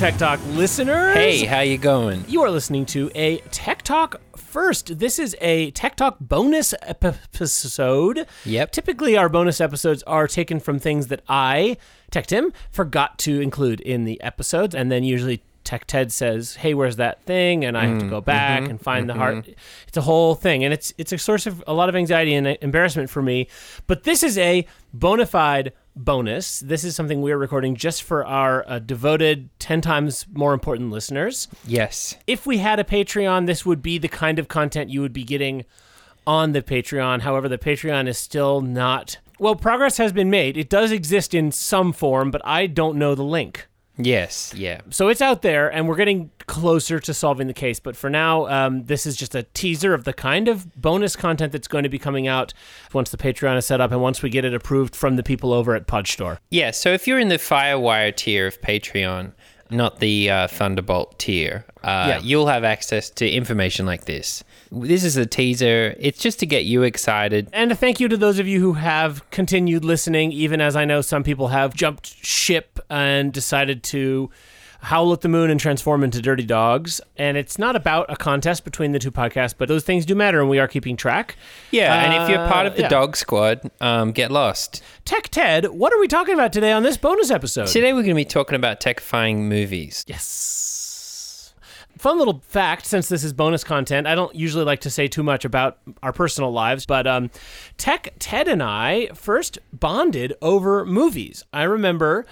Tech Talk listeners. Hey, how you going? You are listening to a Tech Talk first. This is a Tech Talk bonus episode. Yep. Typically, our bonus episodes are taken from things that I, Tech Tim, forgot to include in the episodes, and then usually Tech Ted says, "Hey, where's that thing?" and I have to go mm-hmm. back and find the heart. Mm-hmm. It's a whole thing, and it's it's a source of a lot of anxiety and embarrassment for me. But this is a bona fide bonus. This is something we're recording just for our uh, devoted, ten times more important listeners. Yes. If we had a Patreon, this would be the kind of content you would be getting on the Patreon. However, the Patreon is still not. Well, progress has been made. It does exist in some form, but I don't know the link. Yes. Yeah. So it's out there, and we're getting closer to solving the case. But for now, um, this is just a teaser of the kind of bonus content that's going to be coming out once the Patreon is set up and once we get it approved from the people over at Podge Store. Yeah. So if you're in the Firewire tier of Patreon, not the uh, Thunderbolt tier, uh, Yeah. you'll have access to information like this. This is a teaser. It's just to get you excited. And a thank you to those of you who have continued listening, even as I know some people have jumped ship and decided to howl at the moon and transform into dirty dogs. And it's not about a contest between the two podcasts, but those things do matter, and we are keeping track. Yeah. and if you're part of the Uh, yeah. Dog Squad, um, get lost. Tech Ted, what are we talking about today on this bonus episode? Today we're going to be talking about techifying movies. Yes. Fun little fact since this is bonus content, I don't usually like to say too much about our personal lives, but um, Tech Ted and I first bonded over movies. I remember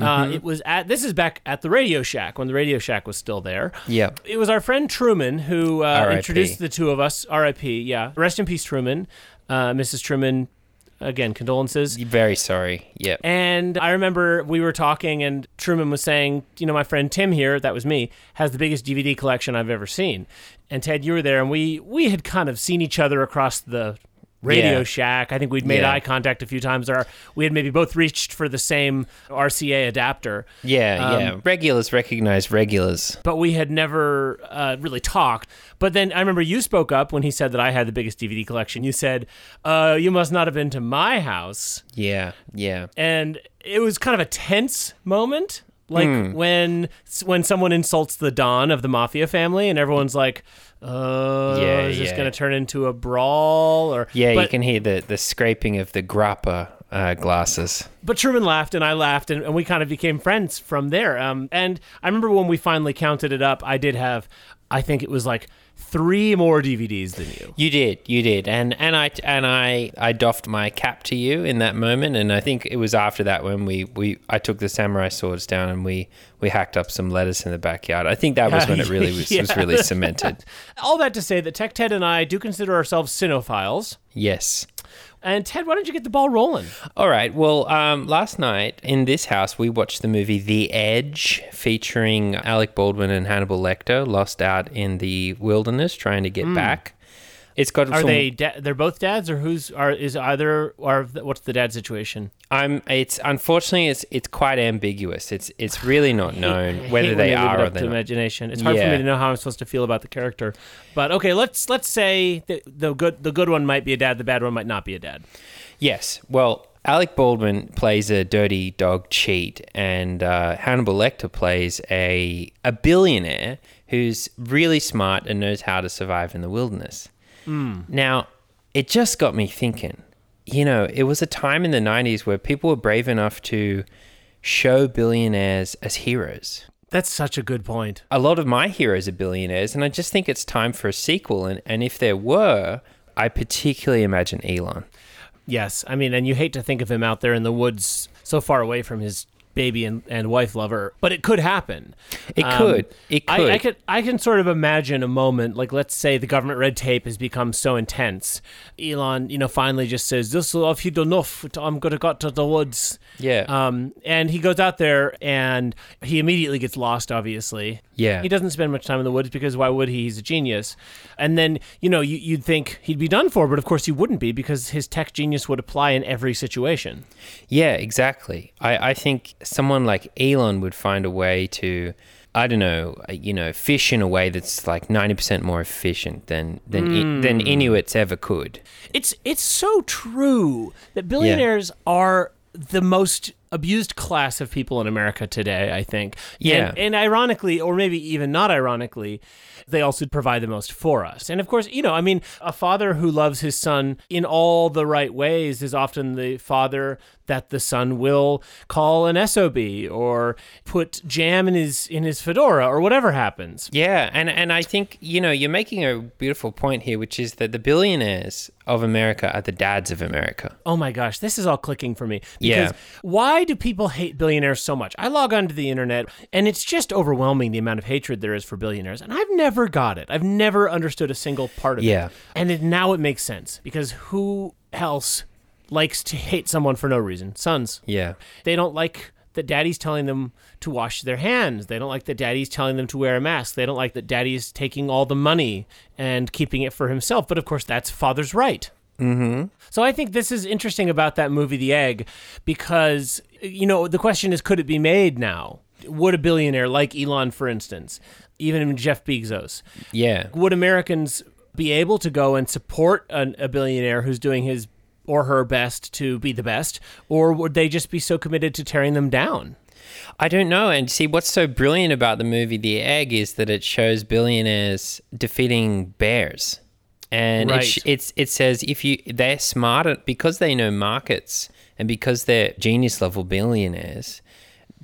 uh, it was at, this is back at the Radio Shack when the Radio Shack was still there. Yeah. It was our friend Truman who uh, introduced the two of us. R.I.P. Yeah. Rest in peace, Truman. Uh, Mrs. Truman, again, condolences. Very sorry. Yeah. And I remember we were talking, and Truman was saying, you know, my friend Tim here, that was me, has the biggest DVD collection I've ever seen. And Ted, you were there, and we we had kind of seen each other across the Radio Yeah. Shack. I think we'd made Yeah. eye contact a few times. Or we had maybe both reached for the same RCA adapter. Yeah. Um, yeah. Regulars recognize regulars. But we had never uh, really talked. But then I remember you spoke up when he said that I had the biggest DVD collection. You said, uh, "You must not have been to my house." Yeah. Yeah. and it was kind of a tense moment like Hmm. when when someone insults the don of the mafia family and everyone's like uh Yeah, is this yeah. going to turn into a brawl or Yeah, you can hear the, the scraping of the grappa uh, glasses. but Truman laughed and I laughed and, and we kind of became friends from there um and I remember when we finally counted it up I did have I think it was like three more DVDs than you You did, you did, and and I and I I doffed my cap to you in that moment, and I think it was after that when we we I took the samurai swords down and we we hacked up some lettuce in the backyard. I think that was when it really was, was really cemented. all that to say that Tech Ted and I do consider ourselves cinephiles Yes. And Ted why don't you get the ball rolling All right. Well, um, last night in this house, we watched the movie The Edge, featuring Alec Baldwin and Hannibal Lecter, lost out in the wilderness trying to get back. It's got. Are some- they? Da- they're both dads, or who's are is either or what's the dad situation? I'm. It's unfortunately, it's it's quite ambiguous. It's it's really not known I whether hate they are or they're to imagination. It's hard for me to know how I'm supposed to feel about the character. But okay, let's let's say the, the good the good one might be a dad, the bad one might not be a dad. Yes. Well, Alec Baldwin plays a dirty dog cheat, and uh, Hannibal Lecter plays a a billionaire who's really smart and knows how to survive in the wilderness. Now, it just got me thinking. You know, it was a time in the '90s where people were brave enough to show billionaires as heroes. That's such a good point. a lot of my heroes are billionaires, and I just think it's time for a sequel. And, and if there were, I particularly imagine Elon. Yes, I mean, and you hate to think of him out there in the woods, so far away from his baby and, and wife lover, but it could happen. It Um, could. It I, could. I could I can sort of imagine a moment like let's say the government red tape has become so intense. Elon, you know, finally just says, "This if you enough, I'm gonna go to the woods." Yeah. Um, and he goes out there and he immediately gets lost. Obviously, Yeah. He doesn't spend much time in the woods because why would he? He's a genius. And then you know you, you'd think he'd be done for, but of course he wouldn't be because his tech genius would apply in every situation. Yeah, exactly. I, I think someone like Elon would find a way to, I don't know, uh, you know, fish in a way that's like ninety percent more efficient than than I- than Hmm. Inuits ever could. It's it's so true that billionaires are the most abused class of people in America today, I think. Yeah. And, and ironically, or maybe even not ironically, they also provide the most for us. And of course, you know, I mean, a father who loves his son in all the right ways is often the father that the son will call an SOB or put jam in his in his fedora or whatever happens. Yeah, and and I think you know you're making a beautiful point here, which is that the billionaires of America are the dads of America. Oh my gosh, this is all clicking for me. Because Yeah. why do people hate billionaires so much? I log onto the internet and it's just overwhelming the amount of hatred there is for billionaires. And I've never got it. I've never understood a single part of Yeah. it. And it, now it makes sense because who else likes to hate someone for no reason? Sons. Yeah, They don't like that daddy's telling them to wash their hands. They don't like that daddy's telling them to wear a mask. They don't like that daddy's taking all the money and keeping it for himself. But of course, that's father's right. Mm-hmm. So I think this is interesting about that movie, The Egg, because, you know, the question is could it be made now? Would a billionaire like Elon, for instance, even Jeff Bezos, yeah, would Americans be able to go and support an, a billionaire who's doing his or her best to be the best, or would they just be so committed to tearing them down? I don't know. And see, what's so brilliant about the movie The Egg is that it shows billionaires defeating bears. And it, sh- it's it says if you they're smart because they know markets and because they're genius level billionaires,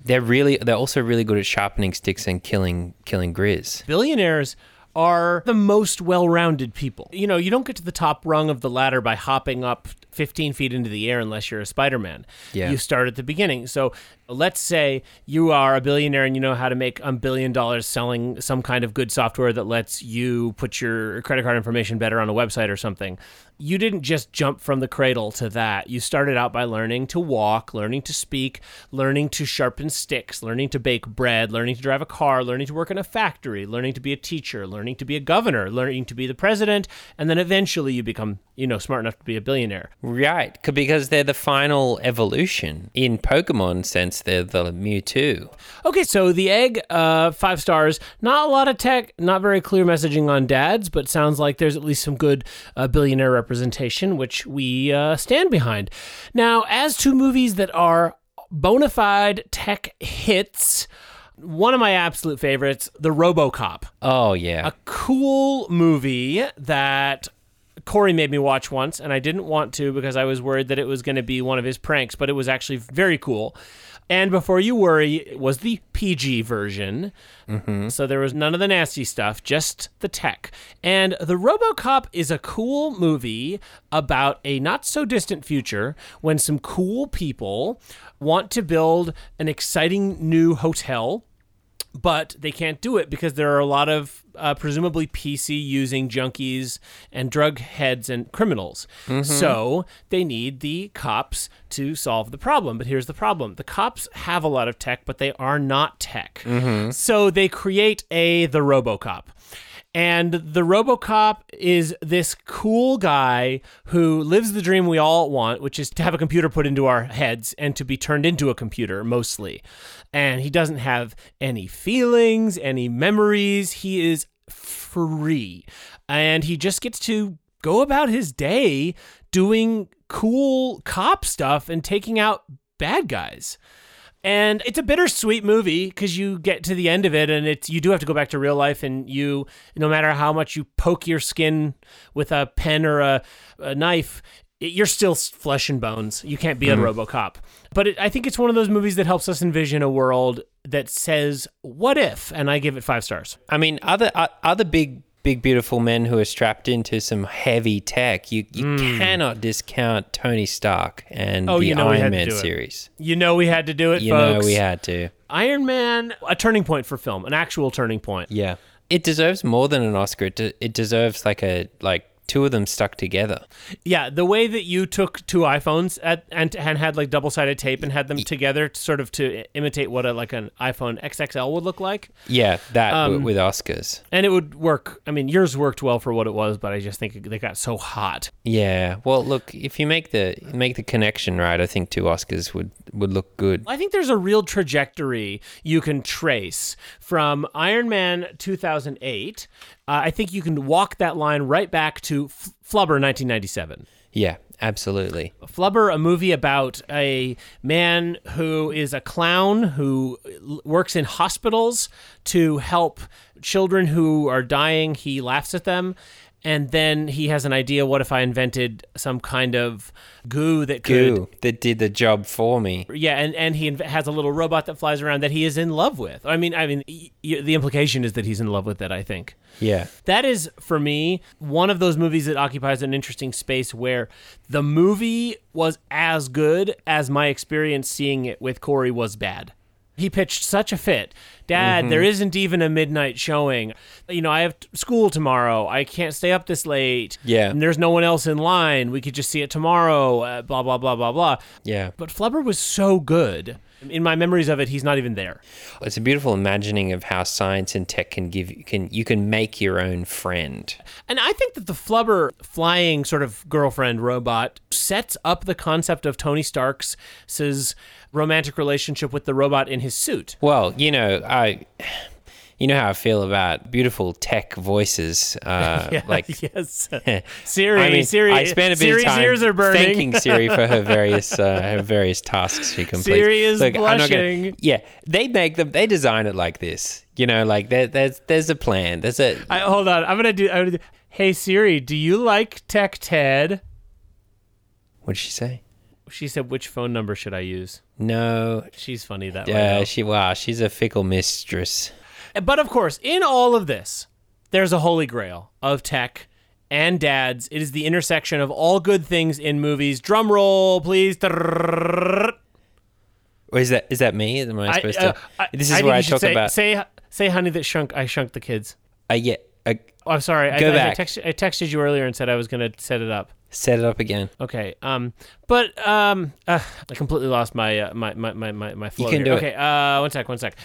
they're really they're also really good at sharpening sticks and killing killing grizz. Billionaires are the most well-rounded people. You know, you don't get to the top rung of the ladder by hopping up 15 feet into the air unless you're a Spider-Man. Yeah. You start at the beginning. So let's say you are a billionaire and you know how to make a billion dollars selling some kind of good software that lets you put your credit card information better on a website or something. You didn't just jump from the cradle to that. You started out by learning to walk, learning to speak, learning to sharpen sticks, learning to bake bread, learning to drive a car, learning to work in a factory, learning to be a teacher, learning to be a governor, learning to be the president, and then eventually you become, you know, smart enough to be a billionaire. Right, because they're the final evolution. In Pokemon sense, they're the Mewtwo. Okay, so the egg, uh, five stars. Not a lot of tech, not very clear messaging on dads, but sounds like there's at least some good uh, billionaire representation, which we uh, stand behind. Now, as to movies that are bona fide tech hits, one of my absolute favorites, The Robocop Oh yeah, a cool movie that Corey made me watch once, and I didn't want to because I was worried that it was going to be one of his pranks, but it was actually very cool. And before you worry, it was the PG version. Mm-hmm. So there was none of the nasty stuff, just the tech. And The Robocop is a cool movie about a not so distant future when some cool people want to build an exciting new hotel but they can't do it because there are a lot of uh, presumably PC using junkies and drug heads and criminals. So they need the cops to solve the problem. But here's the problem the cops have a lot of tech, but they are not tech. So they create a the Robocop. And the Robocop is this cool guy who lives the dream we all want, which is to have a computer put into our heads and to be turned into a computer mostly. And he doesn't have any feelings, any memories. He is free. And he just gets to go about his day doing cool cop stuff and taking out bad guys. And it's a bittersweet movie because you get to the end of it and it's you do have to go back to real life and you no matter how much you poke your skin with a pen or a, a knife, you're still flesh and bones. You can't be a RoboCop. But it, I think it's one of those movies that helps us envision a world that says "What if?" and I give it five stars. I mean, other uh, other big big beautiful men who are strapped into some heavy tech. You you cannot discount Tony Stark and. Oh, the you know Iron Man series. You know we had to do it, You folks. know we had to. Iron Man, a turning point for film, an actual turning point. Yeah, it deserves more than an Oscar. It, de- it deserves like a like two of them stuck together. Yeah, the way that you took two iPhones at, and and had like double sided tape and had them together, to sort of to imitate what a like an iPhone XXL would look like, Yeah, that Um, with Oscars. and it would work. I mean, yours worked well for what it was, but I just think they got so hot. Yeah. Well, look, if you make the make the connection right, I think two Oscars would would look good. I think there's a real trajectory you can trace from Iron Man 2008 uh, I think you can walk that line right back to F- Flubber 1997. Yeah, absolutely. Flubber, a movie about a man who is a clown who l- works in hospitals to help children who are dying. He laughs at them. And then he has an idea what if I invented some kind of goo that could. Goo that did the job for me. Yeah, and, and he inv- has a little robot that flies around that he is in love with. I mean, I mean, y- y- the implication is that he's in love with it. I think Yeah. that is for me one of those movies that occupies an interesting space where the movie was as good as my experience seeing it with Corey was bad. He pitched such a fit. Dad, there isn't even a midnight showing. You know, I have t- school tomorrow. I can't stay up this late. Yeah. And there's no one else in line. We could just see it tomorrow. Uh, blah, blah, blah, blah, blah. Yeah. But Flubber was so good. In my memories of it, he's not even there. It's a beautiful imagining of how science and tech can give you can you can make your own friend. And I think that the Flubber flying sort of girlfriend robot sets up the concept of Tony Stark's his romantic relationship with the robot in his suit. Well, you know, I you know how I feel about beautiful tech voices. Uh, like yes, Siri, I mean, Siri, I spent a bit Siri's of time ears are burning. thanking Siri for her various uh, her various tasks she completes. Siri is not blushing. Gonna, yeah, they make them. They design it like this. You know, like there, there's there's a plan. There's a I, hold on, I'm gonna do. I'm gonna do. Hey Siri, do you like Tech Ted? what did she say? She said, "Which phone number should I use?" No, She's funny that way. uh, though. she wow, she's a fickle mistress. But of course, in all of this, there's a holy grail of tech and dads. It is the intersection of all good things in movies. Drum roll, please. Or is that is that me? Am I supposed uh, to? I- this is think where I talk say, about. say say honey that shrunk I shrunk the kids. I yeah, uh, Oh, I'm sorry. Go I, back. I, I texted you earlier and said I was going to set it up. Set it up again. Okay. Um. But um. Uh, I completely lost my uh, my, my my my my flow. can here. do it. okay. Uh. One sec. One sec.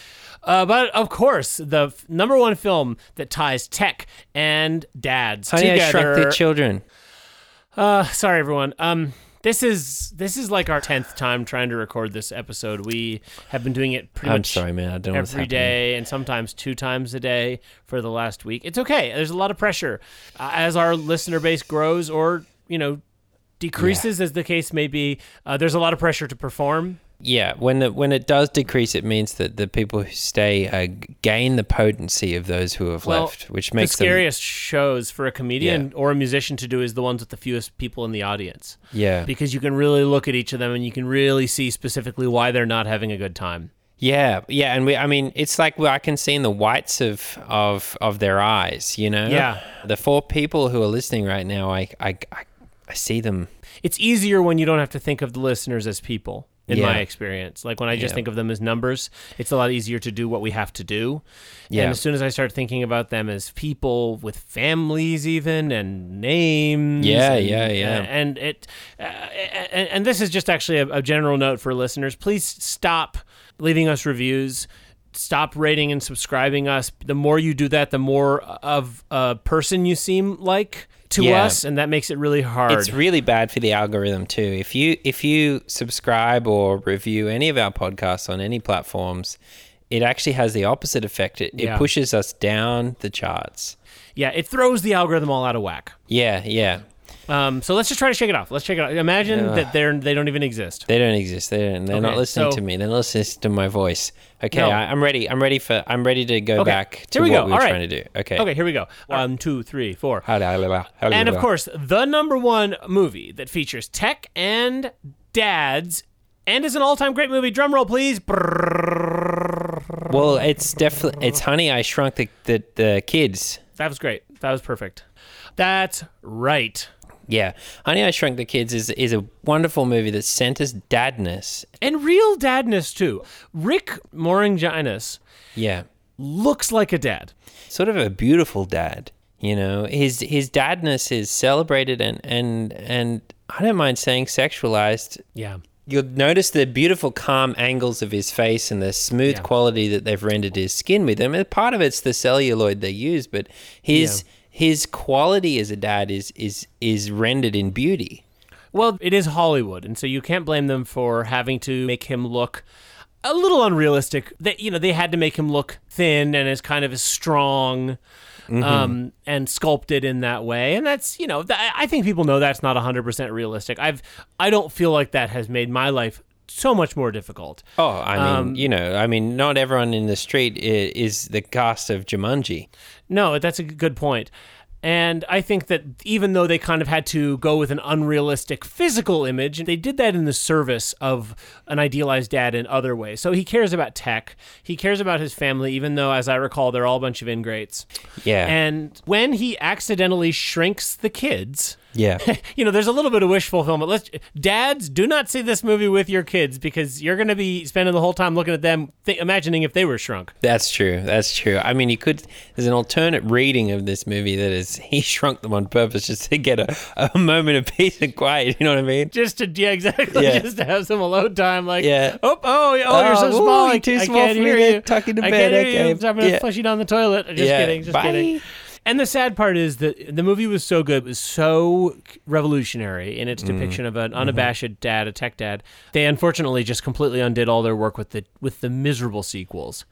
Uh. But of course, the f- number one film that ties tech and dads Honey, together. I shrunk the children. Uh, sorry everyone. Um, this is this is like our tenth time trying to record this episode. We have been doing it pretty I'm much sorry, man. I don't every day and sometimes two times a day for the last week. It's okay. There's a lot of pressure uh, as our listener base grows or you know decreases, as the case may be. Uh, there's a lot of pressure to perform. Yeah, when the, when it does decrease, it means that the people who stay uh, gain the potency of those who have Well, left, which The makes them scariest shows for a comedian or a musician to do is the ones with the fewest people in the audience. yeah because you can really look at each of them and you can really see specifically why they're not having a good time. yeah yeah, and we I mean it's like well, I can see in the whites of of of their eyes, you know. Yeah. the four people who are listening right now, I I I, I see them. It's easier when you don't have to think of the listeners as people. In Yeah. my experience, like when I just Yeah. think of them as numbers, it's a lot easier to do what we have to do. Yeah. And as soon as I start thinking about them as people with families, even and names, Yeah, and, yeah, yeah. and it, uh, and, and this is just actually a, a general note for listeners. Please stop leaving us reviews. Stop rating and subscribing us. The more you do that, the more of a person you seem like to Yeah. us, and that makes it really hard. It's really bad for the algorithm too. If you if you subscribe or review any of our podcasts on any platforms, it actually has the opposite effect. It, Yeah. it pushes us down the charts. yeah, it throws the algorithm all out of whack. Yeah, yeah. Um, so let's just try to shake it off. Let's shake it off. Imagine that they're they don't even exist. They don't exist. They don't, they're not listening so- to me. They're not listening to my voice. Okay, No. I, I'm ready. I'm ready for. I'm ready to go Okay, back to here we what go. we were All right. trying to do. Okay. Okay, here we go. One, two, three, four. And And of course, the number one movie that features tech and dads and is an all-time great movie. Drum roll, please. well, it's definitely it's Honey. I Shrunk the the, the kids. That was great. That was perfect. That's right. Yeah, Honey, I Shrunk the Kids is is a wonderful movie that centers dadness. And real dadness too. Rick Moranginas Yeah, looks like a dad. sort of a beautiful dad. You know, his his dadness is celebrated and and and I don't mind saying sexualized. Yeah. You'll notice the beautiful, calm angles of his face and the smooth Yeah. quality that they've rendered his skin with. I mean, part of it's the celluloid they use, but his his quality as a dad is is is rendered in beauty. Well, it is Hollywood, and so you can't blame them for having to make him look a little unrealistic. That you know they had to make him look thin and as kind of as strong. Um, and sculpted in that way, and that's you know th- I think people know that's not hundred percent realistic. I've I don't feel like that has made my life so much more difficult. Oh, I mean, Um, you know, I mean, not everyone in the street is, is the cast of Jumanji. No, that's a good point. And I think that even though they kind of had to go with an unrealistic physical image, they did that in the service of an idealized dad in other ways. So he cares about tech. He cares about his family, even though, as I recall, they're all a bunch of ingrates. Yeah. And when he accidentally shrinks the kids, yeah. you know, there's a little bit of wish fulfillment. Let's, dads, do not see this movie with your kids because you're going to be spending the whole time looking at them, th- imagining if they were shrunk. That's true. That's true. I mean, you could. There's an alternate reading of this movie that is he shrunk them on purpose just to get a, a moment of peace and quiet. You know what I mean? just to yeah exactly Yeah. just to have some alone time like Yeah. oh oh yeah, oh, you're so Oh, small ooh, I, you're too I small can't for hear to you tuck into I bed, can't hear okay. you I'm Yeah. flush you down the toilet just Yeah. kidding just Bye. kidding and the sad part is that the movie was so good, it was so revolutionary in its Mm-hmm. depiction of an unabashed dad, a tech dad. They unfortunately just completely undid all their work with the with the miserable sequels.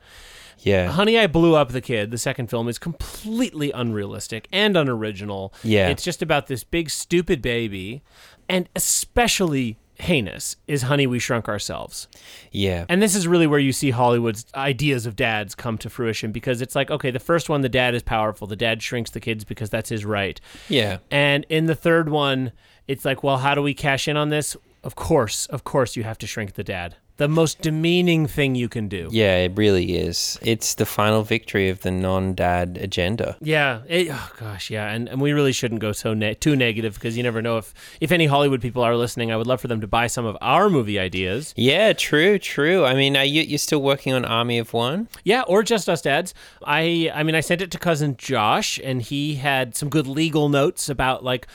Yeah. Honey, I Blew Up the Kid, the second film, is completely unrealistic and unoriginal. Yeah. It's just about this big, stupid baby. And especially heinous is Honey, We Shrunk Ourselves. Yeah. And this is really where you see Hollywood's ideas of dads come to fruition because it's like, okay, the first one, the dad is powerful. The dad shrinks the kids because that's his right. Yeah. And in the third one, it's like, well, how do we cash in on this? Of course, of course, you have to shrink the dad. The most demeaning thing you can do. Yeah, it really is. It's the final victory of the non-dad agenda. Yeah. It, oh gosh, yeah. And, and we really shouldn't go so ne- too negative because you never know if if any Hollywood people are listening. I would love for them to buy some of our movie ideas. Yeah, true, true. I mean, are you you're still working on Army of One? Yeah, or just us dads. I I mean, I sent it to cousin Josh, and he had some good legal notes about like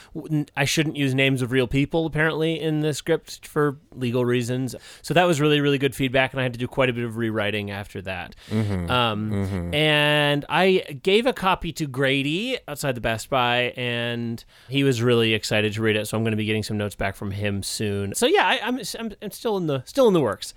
I shouldn't use names of real people apparently in the script for legal reasons. So that was really really really good feedback, and I had to do quite a bit of rewriting after that. Um, And I gave a copy to Grady outside the Best Buy, and he was really excited to read it. So I'm going to be getting some notes back from him soon. So yeah, I, I'm, I'm I'm still in the still in the works.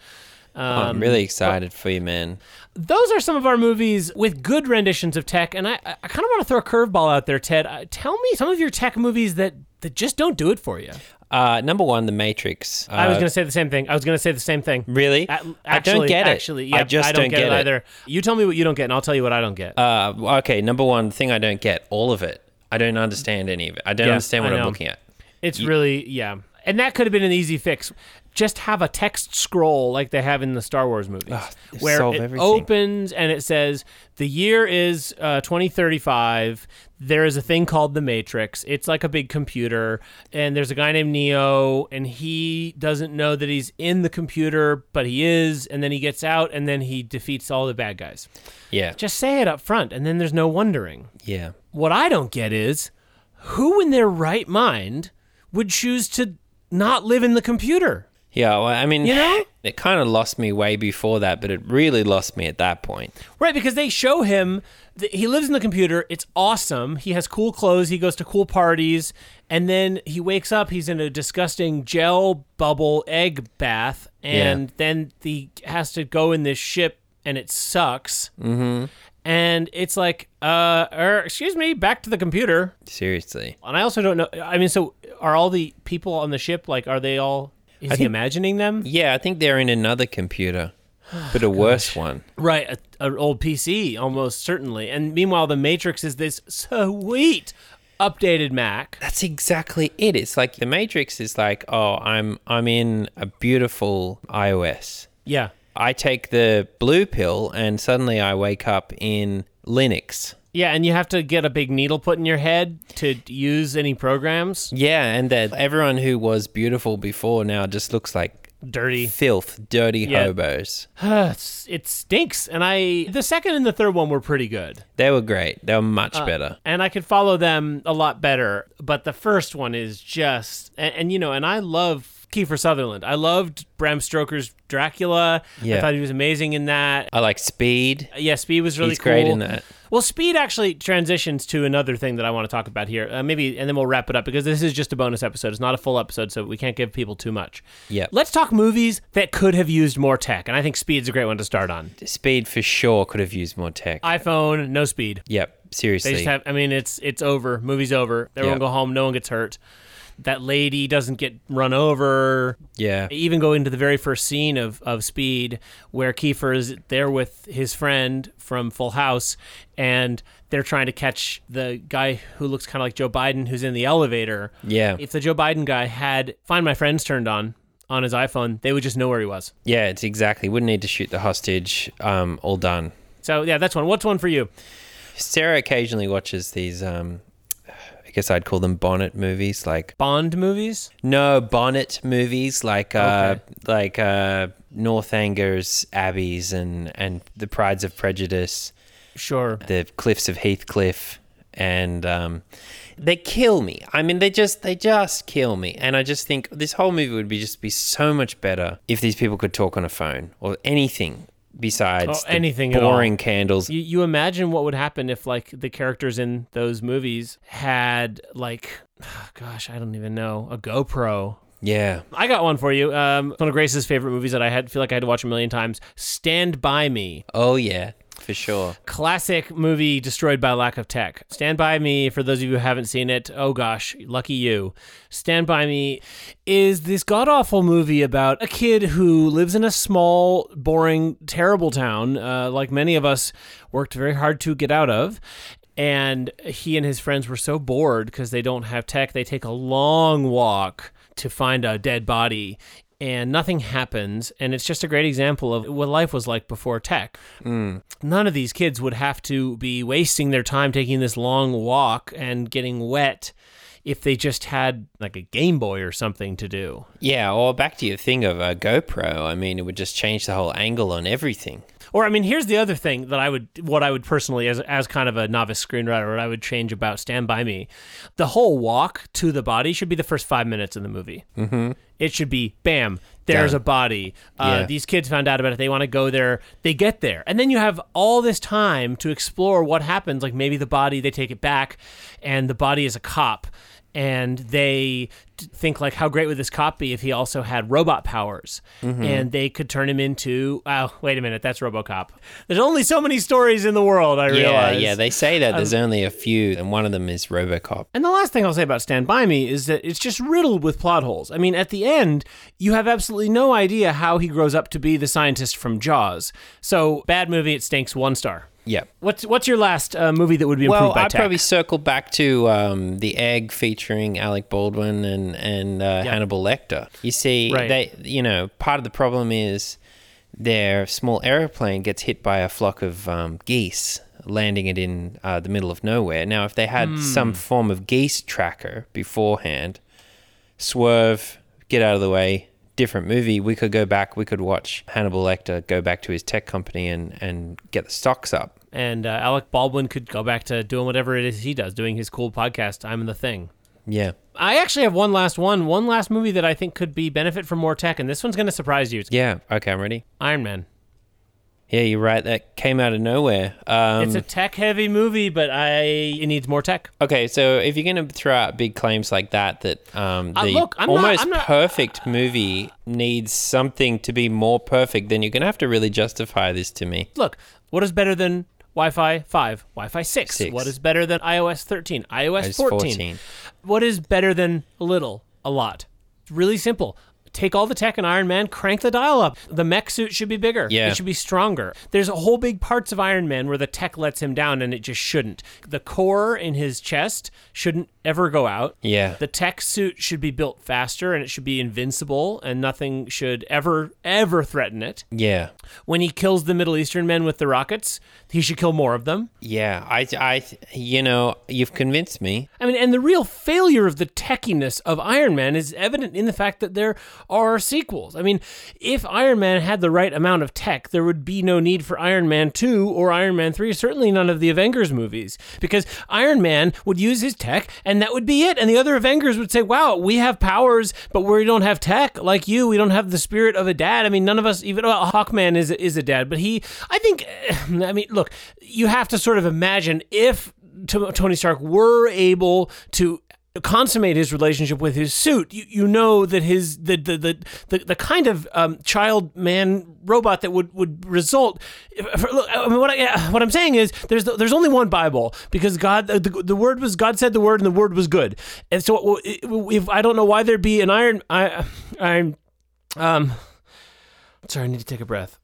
Oh, I'm Um, really excited for you, man. those are some of our movies with good renditions of tech, and I, I kind of want to throw a curveball out there, Ted. Uh, tell me some of your tech movies that, that just don't do it for you. Uh, number one, The Matrix. I was Uh, going to say the same thing. I was going to say the same thing. really. A- I don't actually- get it. Actually, yeah, I just don't, don't get, get it it. either. You tell me what you don't get, and I'll tell you what I don't get. Uh, okay, number one thing I don't get all of it. I don't understand any of it. I don't Yeah, understand what I I'm looking at. It's really yeah, and that could have been an easy fix. Just have a text scroll like they have in the Star Wars movies, where it everything. opens and it says the year is uh, 2035. There is a thing called the Matrix. It's like a big computer, and there's a guy named Neo, and he doesn't know that he's in the computer, but he is, and then he gets out, and then he defeats all the bad guys. Yeah, Just say it up front, and then there's no wondering. yeah. What I don't get is who in their right mind would choose to not live in the computer? Yeah, well, I mean, You know? it kind of lost me way before that, but it really lost me at that point. Right, because they show him that he lives in the computer. It's awesome. He has cool clothes. He goes to cool parties. And then he wakes up. He's in a disgusting gel bubble egg bath. And then he has to go in this ship and it sucks. Mm-hmm. And it's like, uh, er, excuse me, back to the computer. Seriously. And I also don't know. I mean, so are all the people on the ship like? Are they all? Is he think- imagining them? Yeah, I think they're in another computer, but a worse one. Right, an old PC, almost certainly. And meanwhile, the Matrix is this sweet updated Mac. That's exactly it. It's like the Matrix is like, oh, I'm I'm in a beautiful iOS. Yeah, I take the blue pill and suddenly I wake up in Linux. Yeah, and you have to get a big needle put in your head to use any programs. Yeah, and that everyone who was beautiful before now just looks like Dirty. filth, dirty Yeah. hobos. It stinks. And I, the second and the third one were pretty good. They were great. They were much Uh, better. and I could follow them a lot better. But the first one is just, and, and you know, and I love Kiefer Sutherland. I loved Bram Stoker's Dracula. Yeah. I thought he was amazing in that. I like Speed. Yeah, Speed was really He's cool. great in that. Well, Speed actually transitions to another thing that I want to talk about here. Uh, maybe, and then we'll wrap it up because this is just a bonus episode. It's not a full episode, so we can't give people too much. Yep. Let's talk movies that could have used more tech, and I think Speed's a great one to start on. Speed for sure could have used more tech. iPhone, no speed. yep, Seriously. They just have. I mean, it's it's over. Movie's over. Everyone Yeah. go home. No one gets hurt. That lady doesn't get run over. yeah. Even go into the very first scene of, of Speed, where Kiefer is there with his friend from Full House, and they're trying to catch the guy who looks kind of like Joe Biden, who's in the elevator. Yeah. If the Joe Biden guy had Find My Friends turned on on his iPhone, they would just know where he was. Yeah, it's exactly. Wouldn't need to shoot the hostage. Um, all done. So yeah, that's one. What's one for you? Sarah occasionally watches these. Um, guess I'd call them bonnet movies, like Bond movies. no bonnet movies, like uh, Okay. like uh, Northanger's Abbeys and and the Prides of Prejudice, Sure. the Cliffs of Heathcliff, and um, they kill me. I mean, they just they just kill me, and I just think this whole movie would be just be so much better if these people could talk on a phone or anything besides Oh, anything boring candles. You, you imagine what would happen if like the characters in those movies had like gosh i don't even know a gopro. Yeah. i got one for you. Um, one of grace's favorite movies that i had feel like i had to watch a million times stand by me. Oh yeah, for sure. classic movie destroyed by lack of tech stand by me for those of you who haven't seen it oh gosh lucky you stand by me is this god awful movie about a kid who lives in a small boring terrible town uh, like many of us worked very hard to get out of and he and his friends were so bored because they don't have tech they take a long walk to find a dead body and nothing happens and it's just a great example of what life was like before tech none of these kids would have to be wasting their time taking this long walk and getting wet if they just had like a Game Boy or something to do. Yeah, or back to your thing of a GoPro. I mean, it would just change the whole angle on everything. Or I mean, here's the other thing that I would, what I would personally, as as kind of a novice screenwriter, what I would change about Stand by Me, the whole walk to the body should be the first five minutes in the movie. Mm-hmm. It should be bam. There's Done. a body. Uh, Yeah. These kids found out about it. They want to go there. They get there, and then you have all this time to explore what happens. Like maybe the body, they take it back, and the body is a cop, and they think like, how great would this cop be if he also had robot powers, Mm-hmm. and they could turn him into. Oh, wait a minute, that's RoboCop. There's only so many stories in the world. I Yeah, realize. yeah. They say that Um, there's only a few, and one of them is RoboCop. And the last thing I'll say about Stand By Me is that it's just riddled with plot holes. I mean, at the end, you have absolutely no idea how he grows up to be the scientist from Jaws. So, bad movie, it stinks, one star. Yeah. What's what's your last uh, movie that would be improved Well, by I'd tech? probably circle back to um, the Egg featuring Alec Baldwin and and uh, Hannibal Lecter. You see, Right. they you know part of the problem is their small airplane gets hit by a flock of um, geese, landing it in uh, the middle of nowhere. Now, if they had Hmm. some form of geese tracker beforehand, swerve, get out of the way. Different movie. We could go back. We could watch Hannibal Lecter go back to his tech company and, and get the stocks up. and uh, Alec Baldwin could go back to doing whatever it is he does, doing his cool podcast, I'm the Thing. Yeah. I actually have one last one, one last movie that I think could be benefit from more tech, and this one's going to surprise you. Yeah. Okay, I'm ready. Iron Man. Yeah, you're right. That came out of nowhere. Um, It's a tech-heavy movie, but I it needs more tech. okay, so if you're going to throw out big claims like that, that um, the Uh, look, I'm not- almost I'm not- perfect movie needs something to be more perfect, then you're going to have to really justify this to me. Look, what is better than Wi-Fi 5, Wi-Fi 6? Six. What is better than iOS 13, iOS It's 14? 14. What is better than a little, a lot? It's really simple. Take all the tech in Iron Man, crank the dial up. The mech suit should be bigger. Yeah. It should be stronger. There's a whole big parts of Iron Man where the tech lets him down and it just shouldn't. The core in his chest shouldn't ever go out. Yeah. The tech suit should be built faster and it should be invincible and nothing should ever, ever threaten it. Yeah. When he kills the Middle Eastern men with the rockets, he should kill more of them. Yeah. I, I, you know, you've convinced me. I mean, and the real failure of the techiness of Iron Man is evident in the fact that there are sequels. I mean, if Iron Man had the right amount of tech, there would be no need for Iron Man 2 or Iron Man 3, certainly none of the Avengers movies, because Iron Man would use his tech and that would be it. And the other Avengers would say, wow, we have powers, but we don't have tech like you. We don't have the spirit of a dad. I mean, none of us, even well, Hawkman is, is a dad, but he, I think, I mean, look, you have to sort of imagine if Tony Stark were able to consummate his relationship with his suit, you, you know that his the the the, the, the kind of um, child man robot that would, would result. For, Look, I mean, what I, what I'm saying is there's there's only one Bible because God the, the word was God said the word and the word was good, and so if I don't know why there'd be an iron I I'm um sorry I need to take a breath.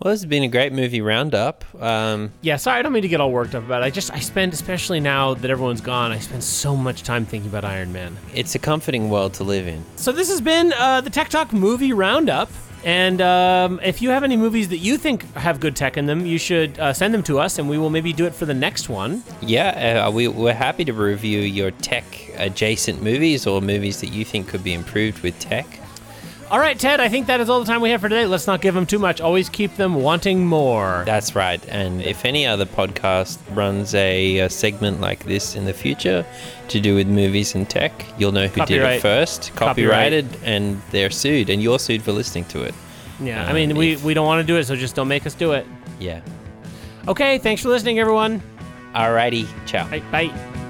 Well, this has been a great movie roundup. Um, yeah, sorry, I don't mean to get all worked up about it. I just, I spend, especially now that everyone's gone, I spend so much time thinking about Iron Man. It's a comforting world to live in. So this has been uh, the Tech Talk movie roundup. And um, if you have any movies that you think have good tech in them, you should uh, send them to us, and we will maybe do it for the next one. Yeah, uh, we, we're happy to review your tech adjacent movies or movies that you think could be improved with tech. All right, Ted, I think that is all the time we have for today. Let's not give them too much. Always keep them wanting more. That's right. And if any other podcast runs a, a segment like this in the future to do with movies and tech, you'll know who Copyright. did it first. Copyrighted, Copyright. and they're sued, and you're sued for listening to it. Yeah, um, I mean, we, we don't want to do it, so just don't make us do it. Yeah. Okay, thanks for listening, everyone. Alrighty, ciao. Bye. bye.